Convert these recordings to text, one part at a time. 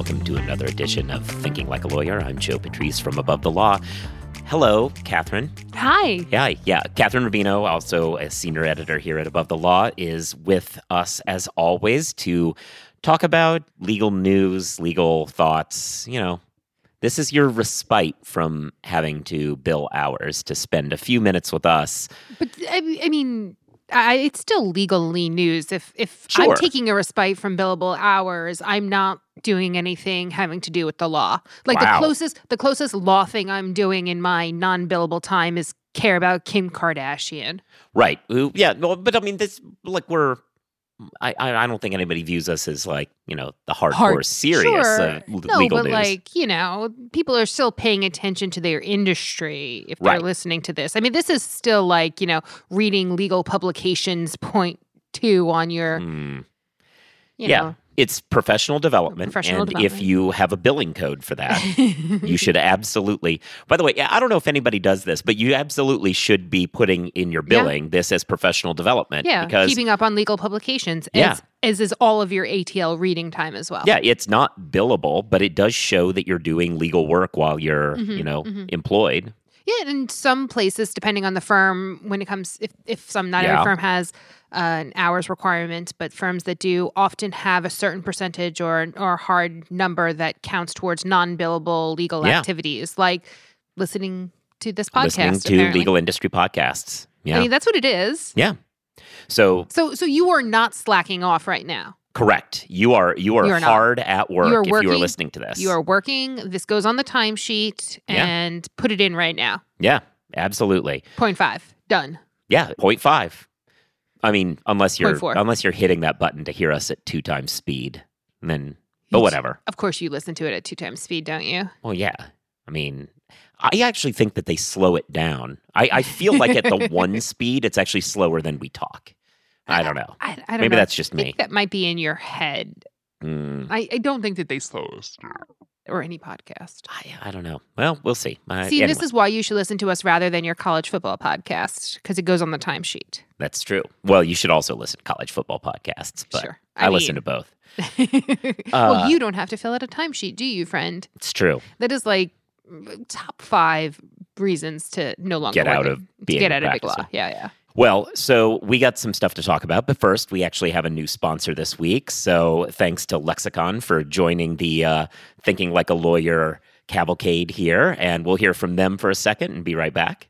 Welcome to another edition of Thinking Like a Lawyer. I'm Joe Patrice from Above the Law. Hello, Kathryn. Hi. Yeah, yeah. Kathryn Rubino, also a senior editor here at Above the Law, is with us as always to talk about legal news, legal thoughts. You know, this is your respite from having to bill hours to spend a few minutes with us. But I, I mean, I, it's still legally news. If if Sure. I'm taking a respite from billable hours, I'm not doing anything having to do with the law. Like Wow. the closest the closest law thing I'm doing in my non-billable time is care about Kim Kardashian. Right. Who- Yeah. Well, but I mean, this like we're. I, I I don't think anybody views us as like you know the hardcore Hard- serious Sure. uh, l- No, legal but news. like you know, people are still paying attention to their industry if they're Right. listening to this. I mean, this is still like you know, reading legal publications point two on your Hmm. you yeah, know. It's professional development, Professional and if you have a billing code for that, you should absolutely. By the way, I don't know if anybody does this, but you absolutely should be putting in your Yeah. billing this as professional development. Yeah, because keeping up on legal publications. Yeah. As, is all of your ATL reading time as well. yeah, it's not billable, but it does show that you're doing legal work while you're you Mhm, know mhm. employed. Yeah, and in some places, depending on the firm, when it comes, if, if some, not Yeah. every firm has uh, an hours requirement, but firms that do often have a certain percentage or or hard number that counts towards non-billable legal Yeah. activities, like listening to this podcast. listening to apparently. legal industry podcasts. Yeah, I mean, that's what it is. yeah. So So, so you are not slacking off right now. correct, you are you are, You are not. hard at work You are if you are listening to this. You are working. This goes on the timesheet, Yeah. and put it in right now. yeah, absolutely. Point five, done. Yeah, 0.5. I mean, unless you're 0.4. unless you're hitting that button to hear us at two times speed, and then but whatever. Of course, you listen to it at two times speed, don't you? Well, yeah. I mean, I actually think that they slow it down. I, I feel like at the one speed, it's actually slower than we talk. I don't know. I, I don't Maybe know. that's just I me. think that might be in your head. Mm, I, I don't think that they slow us or any podcast. I, I don't know. Well, we'll see. Uh, See, this is why you should listen to us rather than your college football podcast because it goes on the timesheet. that's true. Well, you should also listen to college football podcasts, but Sure. I, I listen to both. Uh, well, you don't have to fill out a timesheet, do you, friend? It's true. That is like top five reasons to no longer Get out of being get out of big law. Yeah, yeah. Well, so we got some stuff to talk about, but first, we actually have a new sponsor this week. So thanks to Lexicon for joining the uh, Thinking Like a Lawyer cavalcade here. And we'll hear from them for a second and be right back.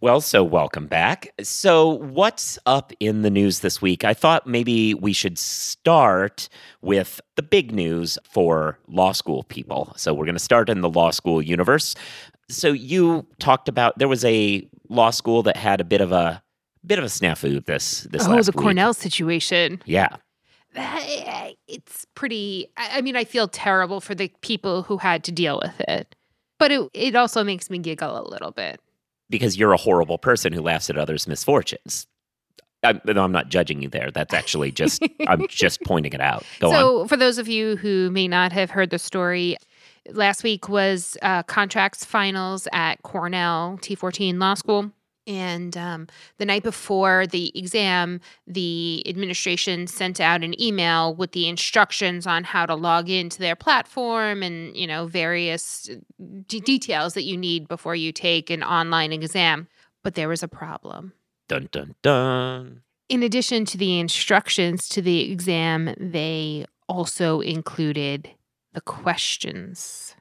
Well, so welcome back. So, what's up in the news this week? I thought maybe we should start with the big news for law school people. So, we're going to start in the law school universe. So, you talked about there was a law school that had a bit of a bit of a snafu this this oh, the week. Cornell situation. Yeah, eh, It's pretty. I I mean, I feel terrible for the people who had to deal with it, but it it also makes me giggle a little bit. Because you're a horrible person who laughs at others' misfortunes. I'm, I'm not judging you there. That's actually just I'm just pointing it out. Go on. so, for those of you who may not have heard the story, last week was uh, contracts finals at Cornell T14 Law School. And um, the night before the exam, the administration sent out an email with the instructions on how to log into their platform and you know various d- details that you need before you take an online exam. But there was a problem. Dun dun dun. In addition to the instructions to the exam, they also included the questions.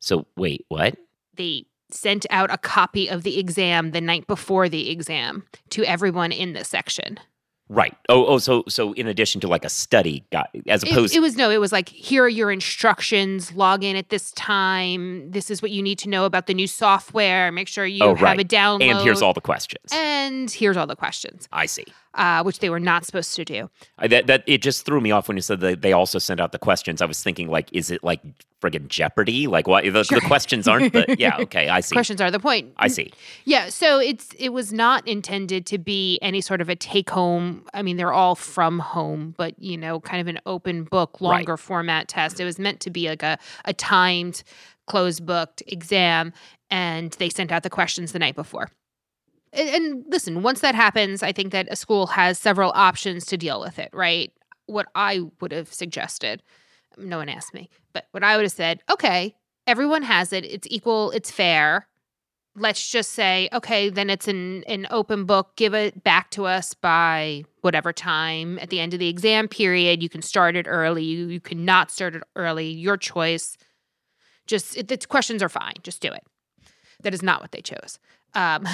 So wait, what? They sent out a copy of the exam the night before the exam to everyone in the section. Right. Oh, oh. So, so in addition to like a study guide, as It, opposed, it was no, it was like here are your instructions. Log in at this time. This is what you need to know about the new software. Make sure you Oh, have right. a download. and here's all the questions. And here's all the questions. I see. Uh, which they were not supposed to do. I, that that it just threw me off when you said that they also sent out the questions. I was thinking like, is it like friggin' Jeopardy? Like what? The, Sure. the questions aren't. But yeah, okay, I see. Questions are the point. I see. Yeah, so it's it was not intended to be any sort of a take home. I mean, they're all from home, but you know, kind of an open book, Right. longer format test. It was meant to be like a a timed, closed booked exam, and they sent out the questions the night before. And, and listen, once that happens, I think that a school has several options to deal with it. Right? What I would have suggested, no one asked me, but what I would have said, okay, everyone has it. It's equal. It's fair let's just say, okay, then it's an, an open book. Give it back to us by whatever time at the end of the exam period. You can start it early. You, you cannot start it early. Your choice. Just it, the questions are fine. Just do it. That is not what they chose. Um,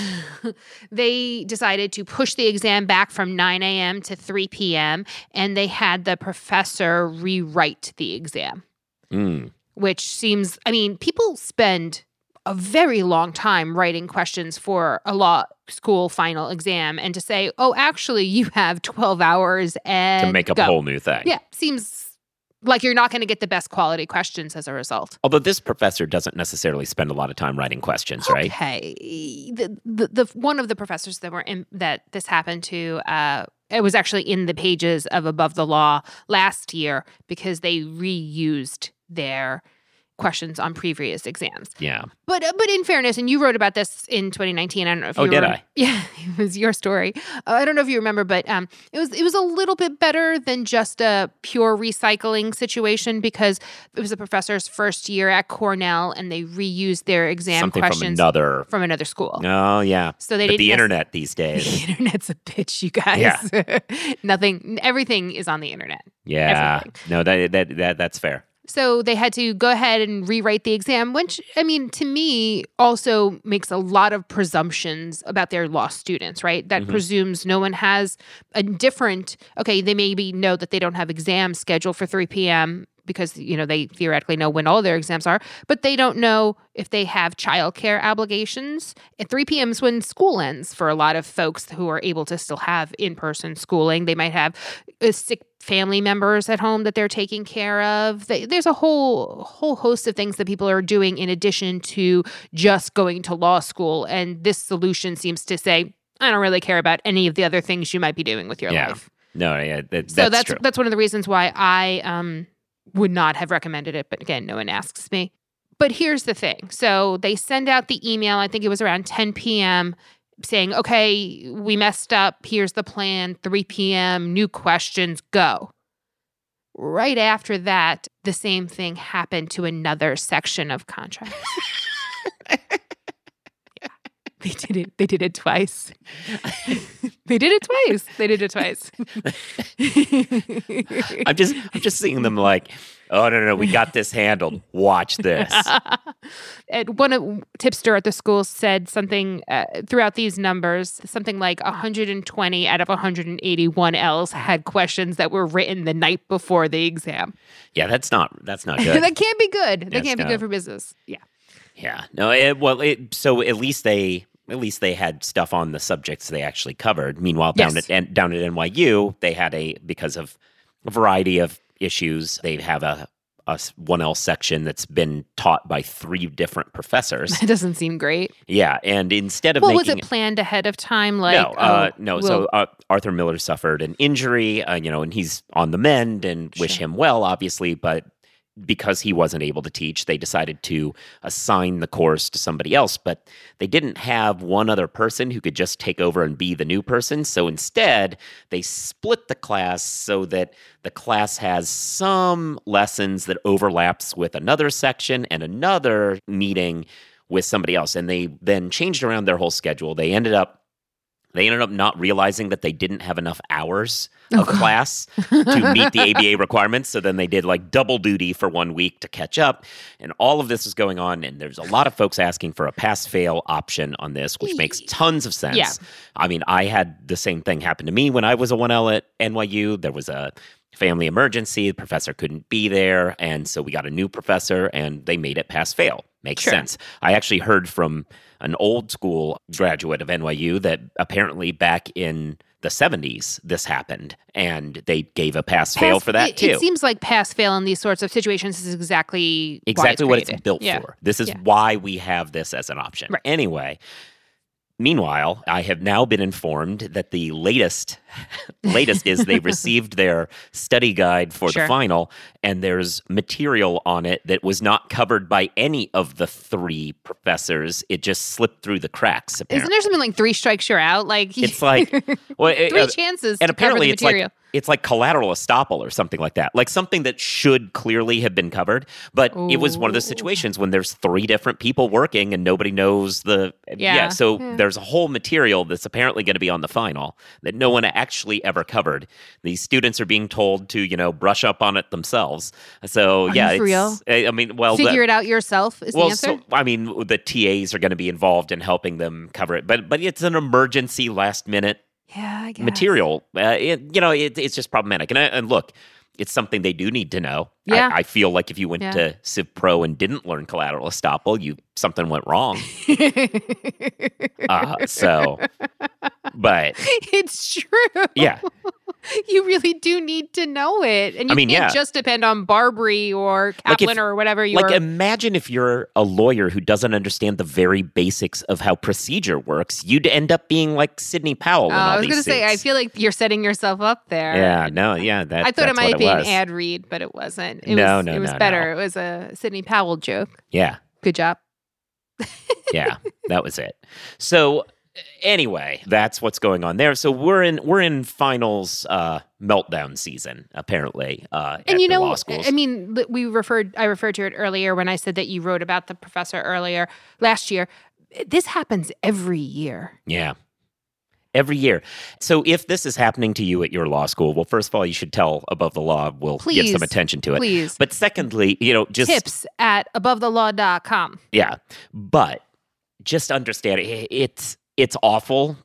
they decided to push the exam back from 9 a.m. to 3 p.m. and they had the professor rewrite the exam Mm. which seems i mean people spend a very long time writing questions for a law school final exam and to say oh actually you have 12 hours and To make up go. a whole new thing. yeah seems like you're not going to get the best quality questions as a result Although this professor doesn't necessarily spend a lot of time writing questions, right? Okay. The, the the one of the professors that were in that this happened to uh it was actually in the pages of Above the Law last year because they reused their questions on previous exams. Yeah. But uh, but in fairness, and you wrote about this in 2019. I don't know if Oh, you did were- I? Yeah, it was your story. Uh, I don't know if you remember, but um, it was it was a little bit better than just a pure recycling situation because it was a professor's first year at Cornell, and they reused their exam Something from questions another. from another school. Oh, yeah. So they But didn't the internet these days. The internet's a bitch, you guys. Yeah. Nothing. Everything is on the internet. Yeah. Everything. No, that, that that that's fair. So they had to go ahead and rewrite the exam, which, I mean, to me also makes a lot of presumptions about their law students, right? That Mhm. presumes no one has a different, okay, they maybe know that they don't have exams scheduled for 3 p.m. because, you know, they theoretically know when all their exams are, but they don't know if they have childcare obligations. At 3 p.m. is when school ends for a lot of folks who are able to still have in person schooling. They might have uh, sick family members at home that they're taking care of. They, there's a whole whole host of things that people are doing in addition to just going to law school. And this solution seems to say, I don't really care about any of the other things you might be doing with your Yeah. life. No, yeah, that, So that's, that's true. that's one of the reasons why I um would not have recommended it. But again, no one asks me. But here's the thing. So they send out the email, I think it was around 10 p.m., saying, okay, we messed up. Here's the plan, 3 p.m., new questions, go. Right after that, the same thing happened to another section of contracts. They did it. They did it twice. they did it twice. They did it twice. I'm just I'm just seeing them like, oh no no, no we got this handled. Watch this. and one of tipster at the school said something uh, throughout these numbers, something like 120 out of 181 L's had questions that were written the night before the exam. Yeah, that's not that's not good. that can't be good. That can't be no. good for business. Yeah. Yeah. No. It, well, it, so at least they at least they had stuff on the subjects they actually covered. Meanwhile, down Yes. at and down at NYU, they had a because of a variety of issues. They have a a one L section that's been taught by three different professors. That doesn't seem great. yeah, and instead of Well, was it planned ahead of time? Like, no, uh, oh, no. we'll- so uh, Arthur Miller suffered an injury, uh, you know, and he's on the mend, and wish Sure. him well, obviously. But because he wasn't able to teach, they decided to assign the course to somebody else. But they didn't have one other person who could just take over and be the new person. So instead, they split the class so that the class has some lessons that overlaps with another section and another meeting with somebody else. And they then changed around their whole schedule. They ended up they ended up not realizing that they didn't have enough hours Oh, of class to meet the ABA requirements. So then they did like double duty for one week to catch up. And all of this is going on. And there's a lot of folks asking for a pass fail option on this, which makes tons of sense. Yeah. I mean, I had the same thing happen to me when I was a 1L at NYU. There was a family emergency. The professor couldn't be there. And so we got a new professor and they made it pass fail. Makes Sure. sense. I actually heard from an old school graduate of NYU that apparently back in the 70s this happened and they gave a pass fail for that it, too. It seems like pass fail in these sorts of situations is exactly exactly what it's built Yeah. for. This is Yeah. why we have this as an option. Right. Anyway, meanwhile, I have now been informed that the latest latest is they received their study guide for Sure. the final and there's material on it that was not covered by any of the three professors. It just slipped through the cracks Apparently. Isn't there something like three strikes you're out? Like It's like well, it- three uh, chances and apparently it's material. like it's like collateral estoppel or something like that like something that should clearly have been covered but it was one of those situations when there's three different people working and nobody knows the Yeah. so Yeah. there's a whole material that's apparently going to be on the final that no one actually ever covered these students are being told to you know brush up on it themselves so Are yeah real? i I mean well the- Figure it out yourself is well, the answer. so I mean, the TAs are going to be involved in helping them cover it, but but it's an emergency, last minute yeah, I material. Uh, it, you know, it, it's just problematic. And, I, and look, it's something they do need to know. I- Yeah. I, feel like if you went Yeah. to Civ Pro and didn't learn collateral estoppel, you something went wrong. Uh, so, but it's true. yeah, You really do need to know it. And you I mean, can't yeah. just depend on Barbri or Like if- Kaplan or whatever you're like imagine if you're a lawyer who doesn't understand the very basics of how procedure works, you'd end up being like Sidney Powell. all I was going to say, I feel like you're setting yourself up there. Yeah, no, yeah, that, I thought it might be an ad read, but it wasn't. It No, was, no, it was no, better. no. It was a Sidney Powell joke. Yeah, Good job. Yeah, that was it. So anyway, that's what's going on there. So we're in we're in finals uh, meltdown season apparently. Uh, at and you know. I mean, we referred. I referred to it earlier when I said that you wrote about the professor earlier last year. This happens every year. yeah. Every year. So if this is happening to you at your law school, well, first of all, you should tell above the law. We'll give some attention to it. Please, But secondly, you know, just tips at abovethelaw.com. Yeah, but just understand it, it's it's awful,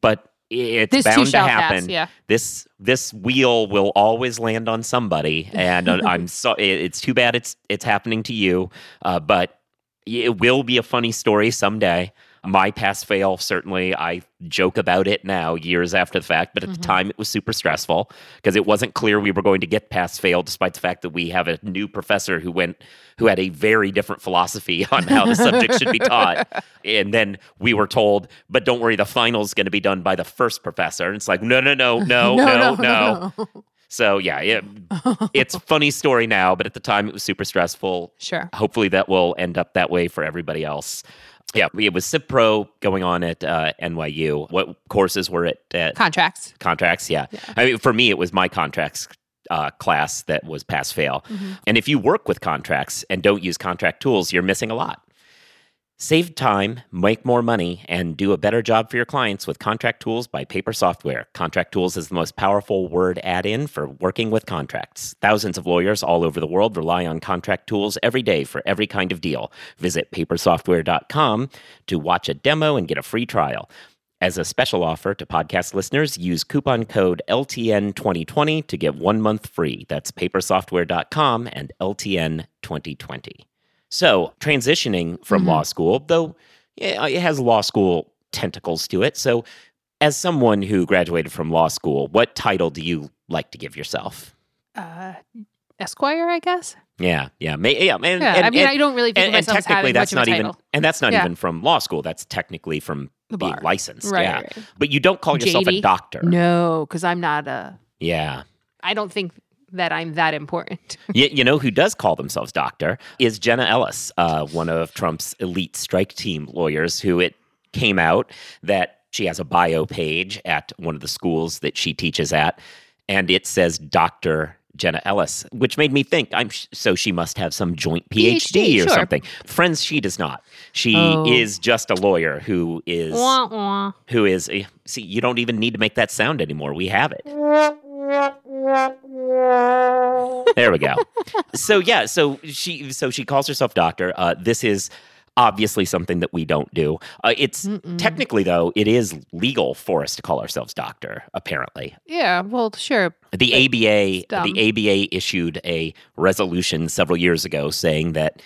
but it's This bound to happen. pass. Yeah. This this wheel will always land on somebody, and uh, I'm so it's too bad it's it's happening to you, uh, but it will be a funny story someday. My pass fail certainly. I joke about it now, years after the fact, but at the Mhm. time it was super stressful because it wasn't clear we were going to get pass fail, despite the fact that we have a new professor who went who had a very different philosophy on how the subject should be taught. And then we were told, but don't worry, the final's going to be done by the first professor. And it's like, no, no, no, no, no, no. So yeah, it, it's a funny story now, but at the time it was super stressful. Sure. Hopefully that will end up that way for everybody else. Yeah, it was Civ Pro going on at uh, NYU. What courses were it at? Contracts. contracts yeah. i mean for me it was my contracts uh, class that was pass fail Mm-hmm. and if you work with contracts and don't use contract tools you're missing a lot save time make more money and do a better job for your clients with contract tools by paper software contract tools is the most powerful word add-in for working with contracts thousands of lawyers all over the world rely on contract tools every day for every kind of deal visit papersoftware.com to watch a demo and get a free trial as a special offer to podcast listeners, use coupon code LTN2020 to get one month free. That's papersoftware.com and LTN2020. So, transitioning from Mhm. law school, though it has law school tentacles to it. So, as someone who graduated from law school, what title do you like to give yourself? Uh, Esquire, I guess. Yeah, yeah, may, yeah. And, Yeah. and- I mean, and- I don't really think and, and technically that's much of not a even title. and that's not Yeah. even from law school that's technically from The being licensed Right, yeah right, but you don't call yourself a doctor No, because I'm not a. yeah I don't think that I'm that important. you, you know who does call themselves doctor is jenna ellis uh, one of trump's elite strike team lawyers who it came out that she has a bio page at one of the schools that she teaches at and it says dr jenna ellis which made me think i'm sh- so she must have some joint phd, PhD, or sure. something friends she does not she Oh. is just a lawyer who is Wah, wah. who is eh, see you don't even need to make that sound anymore we have it there we go so yeah so she so she calls herself doctor uh, this is obviously something that we don't do uh, it's Mm-mm. technically though it is legal for us to call ourselves doctor apparently Yeah, well, sure. the ABA the ABA issued a resolution several years ago saying that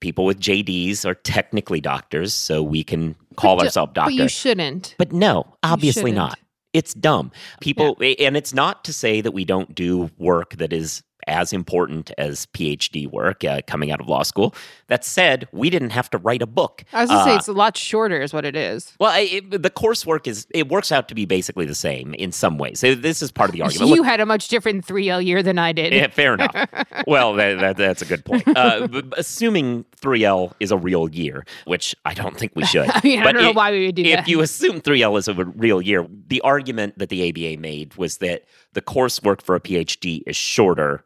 people with JDs are technically doctors so we can call ourselves But you shouldn't. but no obviously shouldn't. not it's dumb. People, and it's not to say that we don't do work that is as important as PhD work uh, coming out of law school. That said, we didn't have to write a book. I was going to say Uh, it's a lot shorter, is what it is. well, I, it, the coursework is it works out to be basically the same in some ways. So this is part of the argument. You Look, had a much different 3L year than I did. yeah, fair enough. well, that, that, that's a good point. Uh, assuming 3L is a real year, which I don't think we should. I mean, I But don't know why we would do if that. If you assume 3L is a real year, the argument that the ABA made was that the coursework for a PhD is shorter,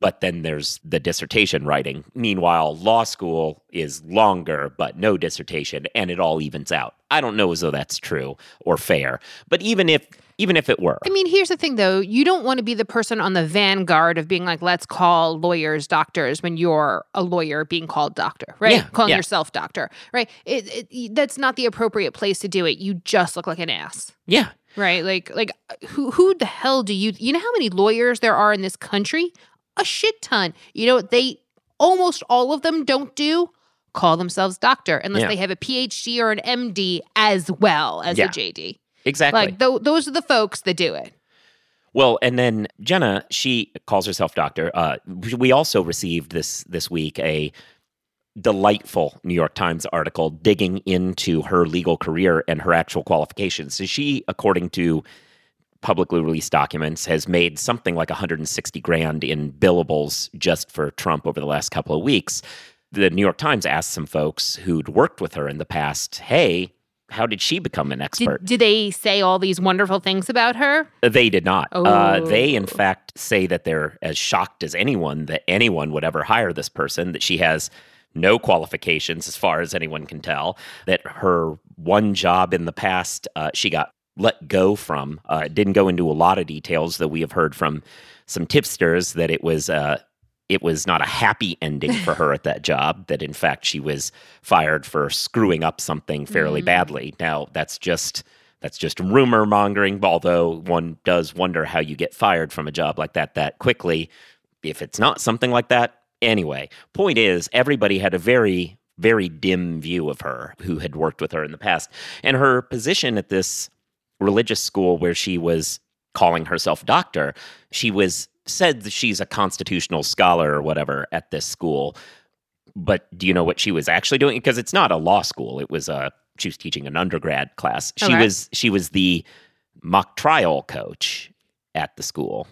but then there's the dissertation writing. Meanwhile, law school is longer, but no dissertation, and it all evens out. I don't know as though that's true or fair, but even if even if it were, I mean, here's the thing though. You don't want to be the person on the vanguard of being like, let's call lawyers doctors when you're a lawyer being called doctor, right? Yeah, Calling yeah. yourself doctor, right? It, it, that's not the appropriate place to do it. You just look like an ass. yeah, Right? Like like who who the hell do you you know how many lawyers there are in this country? A shit ton. You know what they almost all of them don't do? Call themselves doctor unless Yeah. they have a PhD or an MD as well as Yeah. a JD. exactly. Like tho- those are the folks that do it. Well, and then Jenna, she calls herself doctor. Uh, we also received this this week a delightful New York Times article digging into her legal career and her actual qualifications. So she, according to publicly released documents, has made something like 160 grand in billables just for Trump over the last couple of weeks. The New York Times asked some folks who'd worked with her in the past, "Hey, how did she become an expert?" Did, did they say all these wonderful things about her? They did not. Uh, they, in Oh. fact, say that they're as shocked as anyone that anyone would ever hire this person, that she has no qualifications as far as anyone can tell, that her one job in the past, uh, she got let go from. Uh, it didn't go into a lot of details, though we have heard from some tipsters that it was. Uh, it was not a happy ending for her at that job, that in fact she was fired for screwing up something fairly Mm. badly. Now, that's just that's just rumor mongering, although one does wonder how you get fired from a job like that that quickly if it's not something like that. Anyway, point is everybody had a very very dim view of her who had worked with her in the past. And her position at this religious school where she was calling herself doctor, she was said that she's a constitutional scholar or whatever at this school. But do you know what she was actually doing? Because it's not a law school. It was a she was teaching an undergrad class. She was she was the mock trial coach at the school.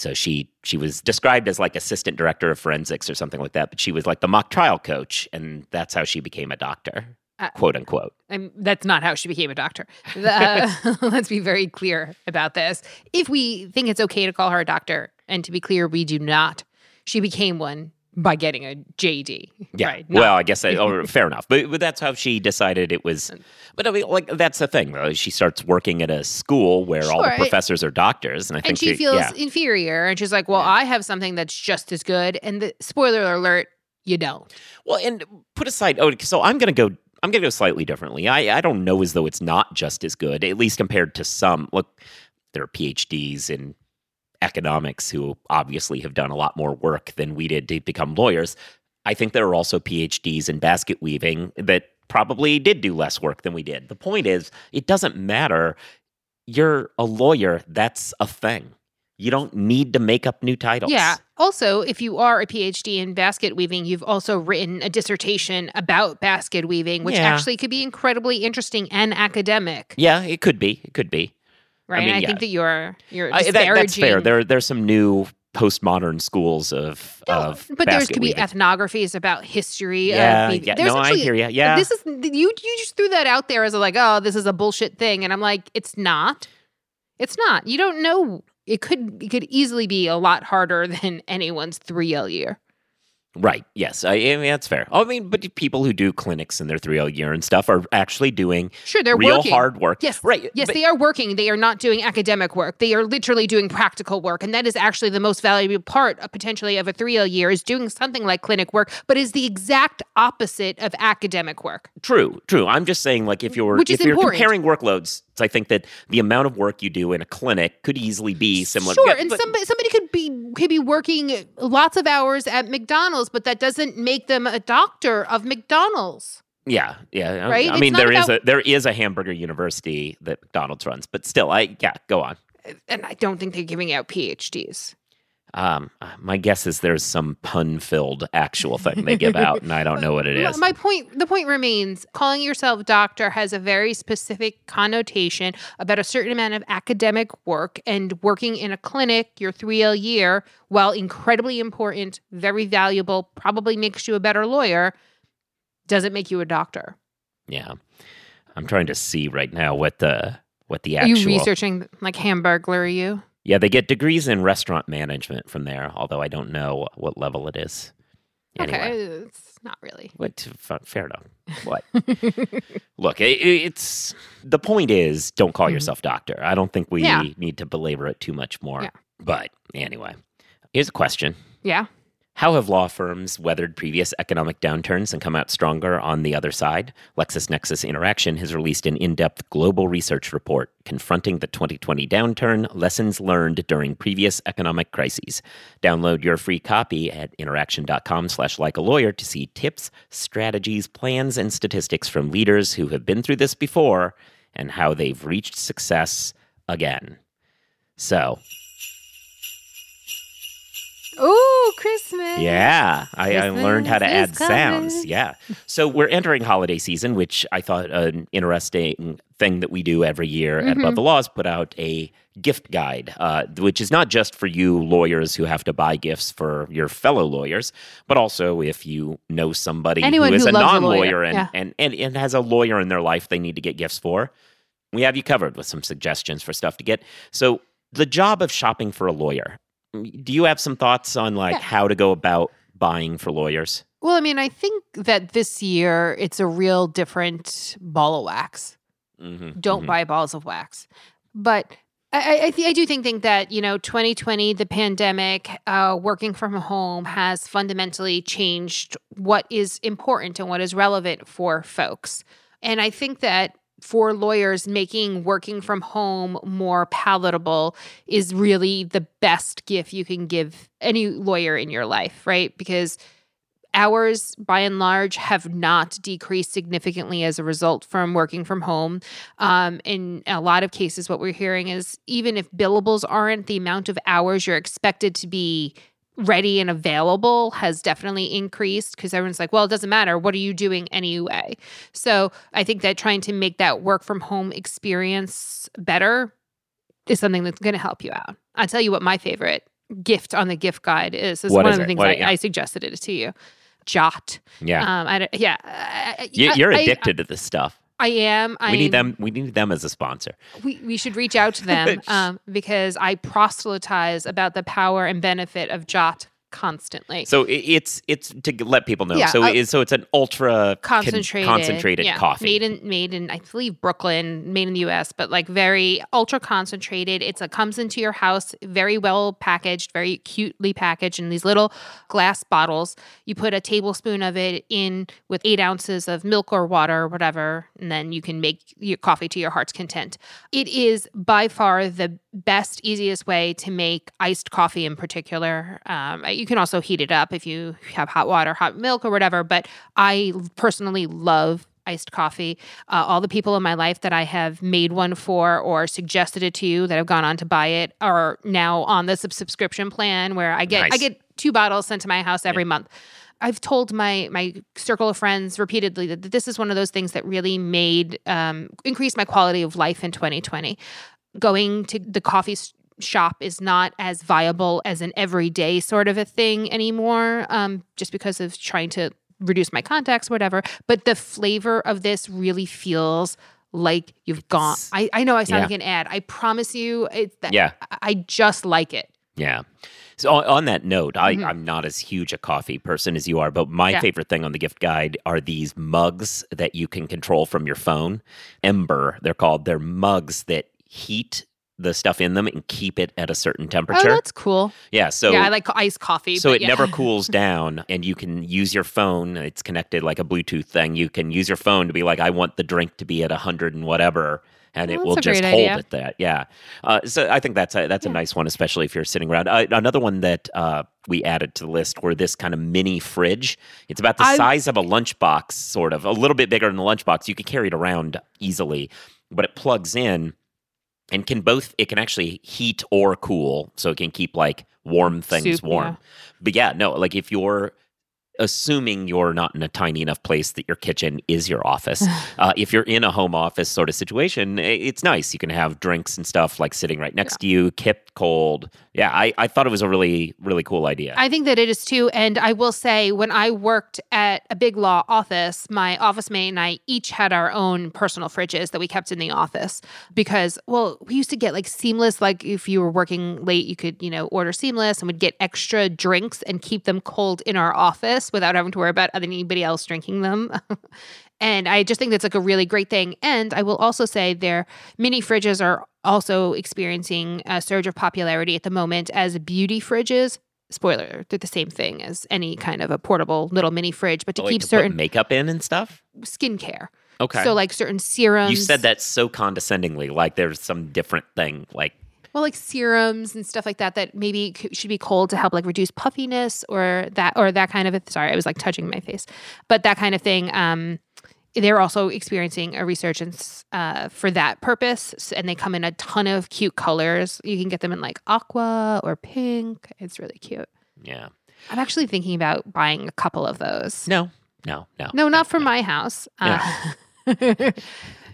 So she she was described as like assistant director of forensics or something like that, but she was like the mock trial coach, and that's how she became a doctor, Uh, quote unquote. Um, that's not how she became a doctor. The- let's be very clear about this. If we think it's okay to call her a doctor, and to be clear, we do not. She became one by getting a JD. Yeah. Right. not- well, I guess I, or, oh, fair enough, but, but that's how she decided it was. But I mean, like that's the thing. Though. She starts working at a school where all the Sure, it- professors are doctors, and I think and she that- feels yeah. inferior, and she's like, "Well, I have something that's just as good." And the spoiler alert, you don't. Well, and put aside. Oh, so I'm going to go. I'm going to go slightly differently. I I don't know as though it's not just as good, at least compared to some. Look, there are PhDs in economics who obviously have done a lot more work than we did to become lawyers. I think there are also PhDs in basket weaving that probably did do less work than we did. The point is, it doesn't matter. You're a lawyer. That's a thing. You don't need to make up new titles. Yeah. Also, if you are a PhD in basket weaving, you've also written a dissertation about basket weaving, which Yeah. actually could be incredibly interesting and academic. Yeah, it could be. It could be. Right. mean, and I yeah. think that you're you're I, that, that's fair. There, there's some new postmodern schools of No, of but there's could be ethnographies about history. Yeah, of yeah. There's No, I actually- hear ya. Yeah. This is you. You just threw that out there as a like, oh, this is a bullshit thing, and I'm like, it's not. It's not. You don't know. It could. It could easily be a lot harder than anyone's three L year. Right. Yes. I, I mean that's fair. I mean, but people who do clinics in their three L year and stuff are actually doing Sure, they're real working. hard work. Yes. Right. Yes, but- they are working. They are not doing academic work. They are literally doing practical work. And that is actually the most valuable part of potentially of a 3L year is doing something like clinic work, but is the exact opposite of academic work. True, true. I'm just saying, like, if you're Which if you're important. comparing workloads, I think that the amount of work you do in a clinic could easily be similar. Sure, Yeah, and but- somebody somebody could be could be working lots of hours at McDonald's, but that doesn't make them a doctor of McDonald's. Yeah, yeah. Right? I It's mean, not there is about- a there is a hamburger university that McDonald's runs, but still, I yeah, go on. And I don't think they're giving out PhDs. Um, my guess is there's some pun filled actual thing they give out, and I don't know what it is. My- point, the point remains, calling yourself doctor has a very specific connotation about a certain amount of academic work and working in a clinic your 3L year, while incredibly important, very valuable, probably makes you a better lawyer, doesn't make you a doctor. Yeah, I'm trying to see right now what the what the actual. Are you researching like Hamburglar Are you? Yeah, they get degrees in restaurant management from there, although I don't know what level it is. Anyway. Okay, it's not really. What? Fair enough. What? Look, i i- it's the point is, don't call Mhm. yourself doctor. I don't think we Yeah. need to belabor it too much more. Yeah. But anyway, here's a question: Yeah. How have law firms weathered previous economic downturns and come out stronger on the other side? LexisNexis Interaction has released an in-depth global research report confronting the 2020 downturn, lessons learned during previous economic crises. Download your free copy at interaction.com slash like a lawyer to see tips, strategies, plans, and statistics from leaders who have been through this before and how they've reached success again. So, Ooh, Christmas. Yeah, I, I learned how to add is sounds. Yeah. So we're entering holiday season, which I thought an interesting thing that we do every year at Above the Laws put out a gift guide, uh, which is not just for you lawyers who have to buy gifts for your fellow lawyers, but also if you know somebody Anyone who is who a non-lawyer lawyer, and, yeah. and, and, and has a lawyer in their life they need to get gifts for, we have you covered with some suggestions for stuff to get. So the job of shopping for a lawyer. Do you have some thoughts on like Yeah. how to go about buying for lawyers? Well, I mean, I think that this year it's a real different ball of wax. Mm-hmm. Don't buy balls of wax. But I, I, I, th- I do think, think that, you know, 2020, the pandemic, uh, working from home has fundamentally changed what is important and what is relevant for folks. And I think that for lawyers, making working from home more palatable is really the best gift you can give any lawyer in your life, right? Because hours by and large have not decreased significantly as a result from working from home um, in a lot of cases what we're hearing is even if billables aren't the amount of hours you're expected to be ready and available has definitely increased because everyone's like well it doesn't matter what are you doing anyway so i think that trying to make that work from home experience better is something that's going to help you out i'll tell you what my favorite gift on the gift guide is. This is What one is of the it? things What- I, yeah. I suggested it to you. Jot. Yeah. Um, I yeah. I- I- you, you're I- addicted to this stuff. I, am. we need them. We need them as a sponsor. We, we should reach out to them um, because I proselytize about the power and benefit of Jot constantly. So it's it's to let people know. Yeah, so uh, it is so it's an ultra con- concentrated, concentrated yeah, coffee. made in made in I believe Brooklyn, made in the U.S., but like very ultra concentrated. It's a comes into your house, very well packaged, very cutely packaged in these little glass bottles. You put a tablespoon of it in with eight ounces of milk or water or whatever, and then you can make your coffee to your heart's content. It is by far the best, easiest way to make iced coffee in particular. Um, you can also heat it up if you have hot water, hot milk, or whatever. But I personally love iced coffee. Uh, all the people in my life that I have made one for or suggested it to you that have gone on to buy it are now on the sub- subscription plan where I get I get two bottles sent to my house every month. I've told my my circle of friends repeatedly that this is one of those things that really made um, increased my quality of life in 2020. Going to the coffee shop is not as viable as an everyday sort of a thing anymore, um, just because of trying to reduce my contacts, whatever. But the flavor of this really feels like you've gone. I, I know I sound yeah. like an ad. I promise you, it's that Yeah. I, I just like it. Yeah. So on, that note, I, Mhm. I'm not as huge a coffee person as you are, but my Yeah. favorite thing on the gift guide are these mugs that you can control from your phone. Ember, they're called. They're mugs that heat the stuff in them and keep it at a certain temperature. Oh, temperature. that's cool. yeah, so yeah, I like iced coffee. so it yeah. never cools down and you can use your phone it's connected like a bluetooth thing you can use your phone to be like i want the drink to be at 100 and whatever and Oh, it will just hold idea. at that yeah uh, so i think that's a that's a nice one especially if you're sitting around uh, another one that uh, we added to the list were this kind of mini fridge it's about the I- size of a lunchbox sort of a little bit bigger than the lunchbox you could carry it around easily but it plugs in and can both it can actually heat or cool so it can keep like warm things Soup, warm yeah. but yeah no like if you're assuming you're not in a tiny enough place that your kitchen is your office. Uh, if you're in a home office sort of situation it's nice. You can have drinks and stuff like sitting right next to you kept cold. Yeah I, I thought it was a really really cool idea. I think that it is too. And I will say, when I worked at a big law office, my office mate and I each had our own personal fridges that we kept in the office because, well, we used to get like seamless, like if you were working late, you could, you know, order seamless and would get extra drinks and keep them cold in our office without having to worry about anybody else drinking them. And I just think that's like a really great thing. And I will also say their mini fridges are also experiencing a surge of popularity at the moment as beauty fridges. Spoiler, they're the same thing as any kind of a portable little mini fridge, but to Like keep to put certain makeup in and stuff skincare. okay So like certain serums. you said that so condescendingly like there's some different thing like Well, like serums and stuff like that that maybe should be cold to help like reduce puffiness or that or that kind of a, sorry, I was like touching my face. But that kind of thing um they're also experiencing a resurgence uh, for that purpose, and they come in a ton of cute colors. You can get them in like aqua or pink. It's really cute. yeah I'm actually thinking about buying a couple of those. no no no No, not for my house. Uh,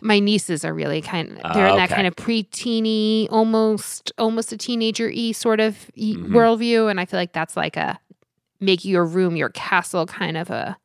my nieces are really kind. Ah, They're in that kind of preteeny, almost almost a teenager y sort of Mhm. worldview, and I feel like that's like a make your room your castle kind of a.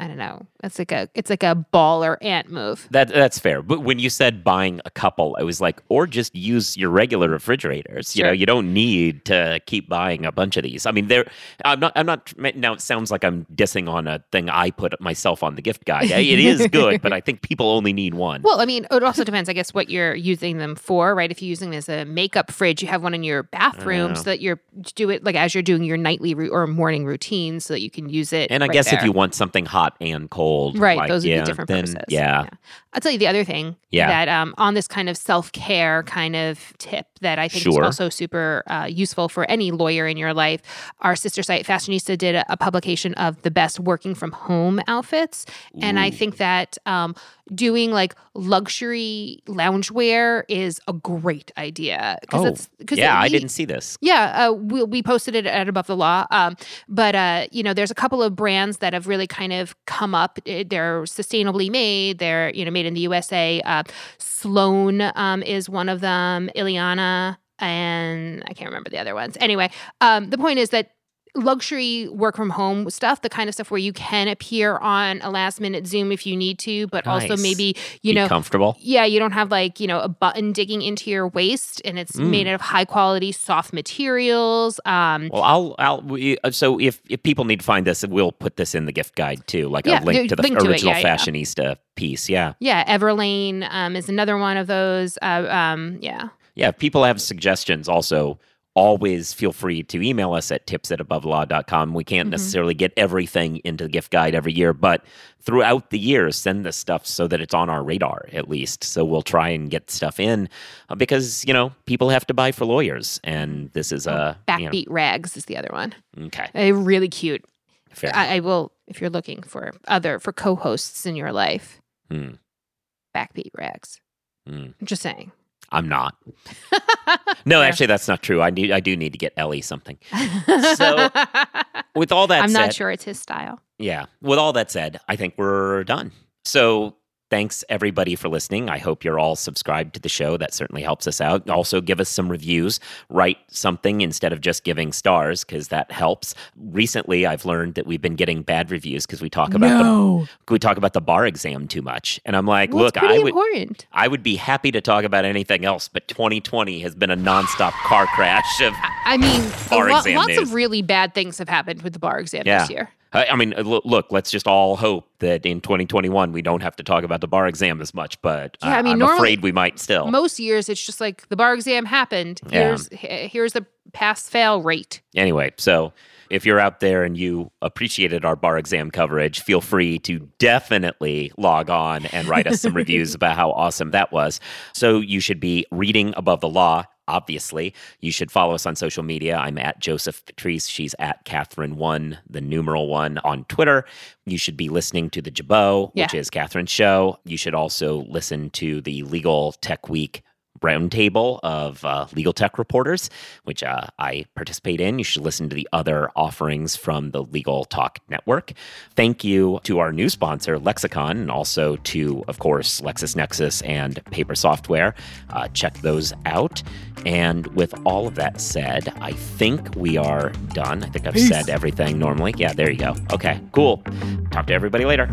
I don't know. It's like a it's like a ball or ant move. That that's fair. But when you said buying a couple, I was like, or just use your regular refrigerators. You know, you don't need to keep buying a bunch of these. I mean, there. I'm not. I'm not. Now it sounds like I'm dissing on a thing I put myself on the gift guide. It is good, but I think people only need one. Well, I mean, it also depends, I guess, what you're using them for, right? If you're using them as a makeup fridge, you have one in your bathroom so that you're do it like as you're doing your nightly or morning routine, so that you can use it. and I right guess if you want something hot and cold, Right, like, those would yeah, be different then, purposes. Yeah, I'll tell you the other thing Yeah. that um, on this kind of self care kind of tip that I think Sure. is also super uh, useful for any lawyer in your life. Our sister site, Fashionista, did a, a publication of the best working from home outfits. And I think that um, doing like luxury loungewear is a great idea. Oh, it's, cause yeah. I we- didn't see this. yeah, uh, we, we posted it at Above the Law. Um, but, uh, you know, there's a couple of brands that have really kind of come up. Uh, They're sustainably made. They're, you know, made in the USA. Uh, Sloan um, is one of them, Iliana and I can't remember the other ones. Anyway, um, the point is that luxury work from home stuff, the kind of stuff where you can appear on a last minute Zoom if you need to, but also maybe, you Be know, comfortable. yeah, you don't have like, you know, a button digging into your waist and it's Mm. made out of high quality soft materials. Um Well, I'll, I'll. We, uh, so if if people need to find this, we'll put this in the gift guide too, like Yeah, a link to the link to it, original yeah, yeah. fashionista piece. Yeah. yeah, Everlane um is another one of those. Uh, um yeah. Yeah, if people have suggestions, also always feel free to email us at tips at abovelaw.com. We can't Mhm. necessarily get everything into the gift guide every year, but throughout the year, send this stuff so that it's on our radar at least. So we'll try and get stuff in uh, because, you know, people have to buy for lawyers. And this is a. you know- Backbeat rags is the other one. okay. Uh, really cute. Fair. I, I will if you're looking for other for co-hosts in your life. Hmm, Backbeat rags. I'm just saying. I'm not. No, actually, that's not true. I need. I do need to get Ellie something. So, With all that I'm said, not sure it's his style. Yeah. With all that said, I think we're done. So thanks everybody for listening. I hope you're all subscribed to the show. That certainly helps us out. Also, give us some reviews. Write something instead of just giving stars because that helps. Recently, I've learned that we've been getting bad reviews because we talk about the we talk about the bar exam too much. And I'm like, Well, look, I would important. I would be happy to talk about anything else, but 2020 has been a nonstop car crash of I mean, Bar lo- exam lots news. of really bad things have happened with the bar exam Yeah. this year. I, mean, look, let's just all hope that in 2021 we don't have to talk about the bar exam as much, but Yeah, I mean, I'm afraid we might still. Most years, it's just like the bar exam happened. Yeah. Here's h- here's the pass fail rate. Anyway, so if you're out there and you appreciated our bar exam coverage, feel free to definitely log on and write us some reviews about how awesome that was. So you should be reading above the law. Obviously, you should follow us on social media. I'm at Joseph Patrice. She's at Kathryn One, the numeral one on Twitter. You should be listening to the Jabot, which is Kathryn's show. You should also listen to the Legal Tech Week roundtable of uh, legal tech reporters, which uh, I participate in. You should listen to the other offerings from the Legal Talk Network. Thank you to our new sponsor, Lexicon, and also to, of course, LexisNexis and Paper Software. Uh, check those out. And with all of that said, I think we are done. I think I've Peace. said everything normally. Yeah, there you go. Okay, cool. Talk to everybody later.